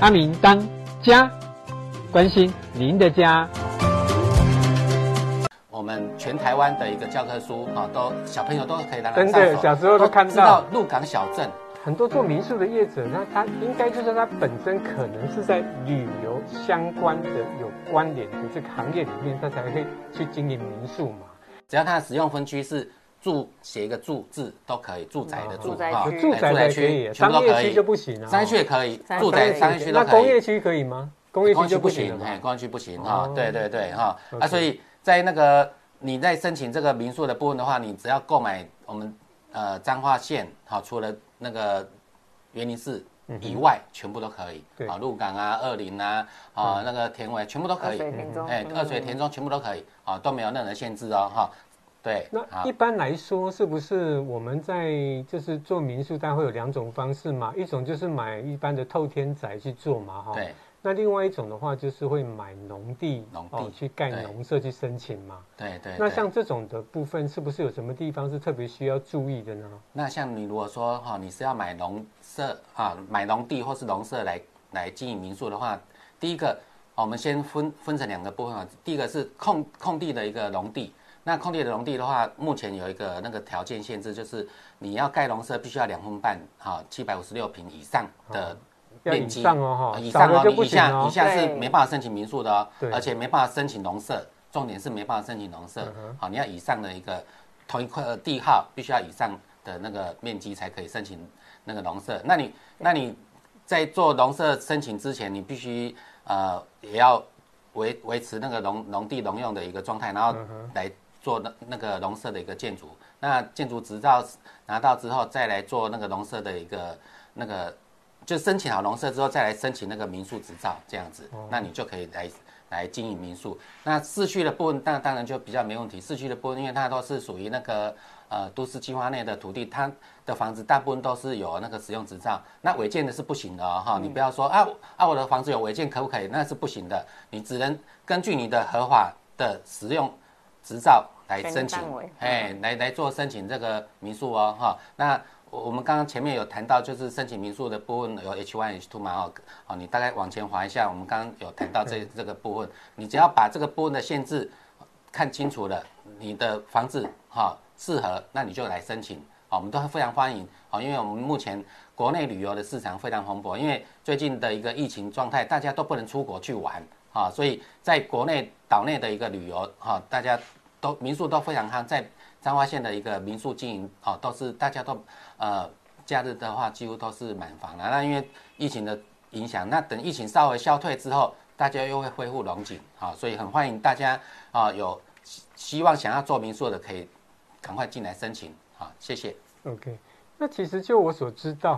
阿明当家，关心您的家。我们全台湾的一个教科书啊，都小朋友都可以拿来真的，小时候都看到。知道鹿港小镇，很多做民宿的业者，那他应该就是他本身可能是在旅游相关的有关联的这个行业里面，他才会去经营民宿嘛。只要他的使用分区是。住写一个住字都可以，住宅的住哈，住宅区全部都可以，商业区就不行啊。商业区也可以，住宅商业区都可以。那工业区可以吗？工业区就不行，哎，工业区不行哈。对对对哈，啊，所以在那个你在申请这个民宿的部分的话，你只要购买我们呃彰化县哈，除了那个园林市以外，全部都可以。啊，鹿港啊，二林啊，啊那个田尾全部都可以。哎，二水田中全部都可以，啊都没有任何限制哦哈。对，那一般来说，是不是我们在就是做民宿，大概会有两种方式嘛？一种就是买一般的透天宅去做嘛，哈。对。那另外一种的话，就是会买农地，农地、哦、去盖农舍去申请嘛。对对，对。那像这种的部分，是不是有什么地方是特别需要注意的呢？那像你如果说哈，你是要买农舍啊，买农地或是农舍来来经营民宿的话，第一个，我们先分分成两个部分啊。第一个是空空地的一个农地。那空地的农地的话，目前有一个那个条件限制，就是你要盖农舍，必须要两分半，哈，七百五十六平以上的面积，以上哦，以上哦，你以下以下是没办法申请民宿的哦，而且没办法申请农舍，重点是没办法申请农舍，好，你要以上的一个同一块地号，必须要以上的那个面积才可以申请那个农舍。那你那你在做农舍申请之前，你必须呃也要维维持那个农农地农用的一个状态，然后来。做那那个农舍的一个建筑，那建筑执照拿到之后，再来做那个农舍的一个那个，就申请好农舍之后，再来申请那个民宿执照，这样子，那你就可以来来经营民宿。那市区的部分，当当然就比较没问题。市区的部分，因为它都是属于那个呃都市计划内的土地，它的房子大部分都是有那个使用执照。那违建的是不行的哈，你不要说啊啊我的房子有违建可不可以？那是不行的，你只能根据你的合法的使用执照。来申请，哎，来来做申请这个民宿哦，哈。那我们刚刚前面有谈到，就是申请民宿的部分有 H one H two 嘛，哦，哦，你大概往前滑一下，我们刚刚有谈到这这个部分，你只要把这个部分的限制看清楚了，你的房子哈适合，那你就来申请，我们都非常欢迎，哦，因为我们目前国内旅游的市场非常蓬勃，因为最近的一个疫情状态，大家都不能出国去玩，啊，所以在国内岛内的一个旅游，哈，大家。都民宿都非常夯，在彰化县的一个民宿经营啊，都是大家都呃假日的话几乎都是满房的。那因为疫情的影响，那等疫情稍微消退之后，大家又会恢复龙井啊，所以很欢迎大家啊，有希望想要做民宿的可以赶快进来申请啊，谢谢。OK，那其实就我所知道。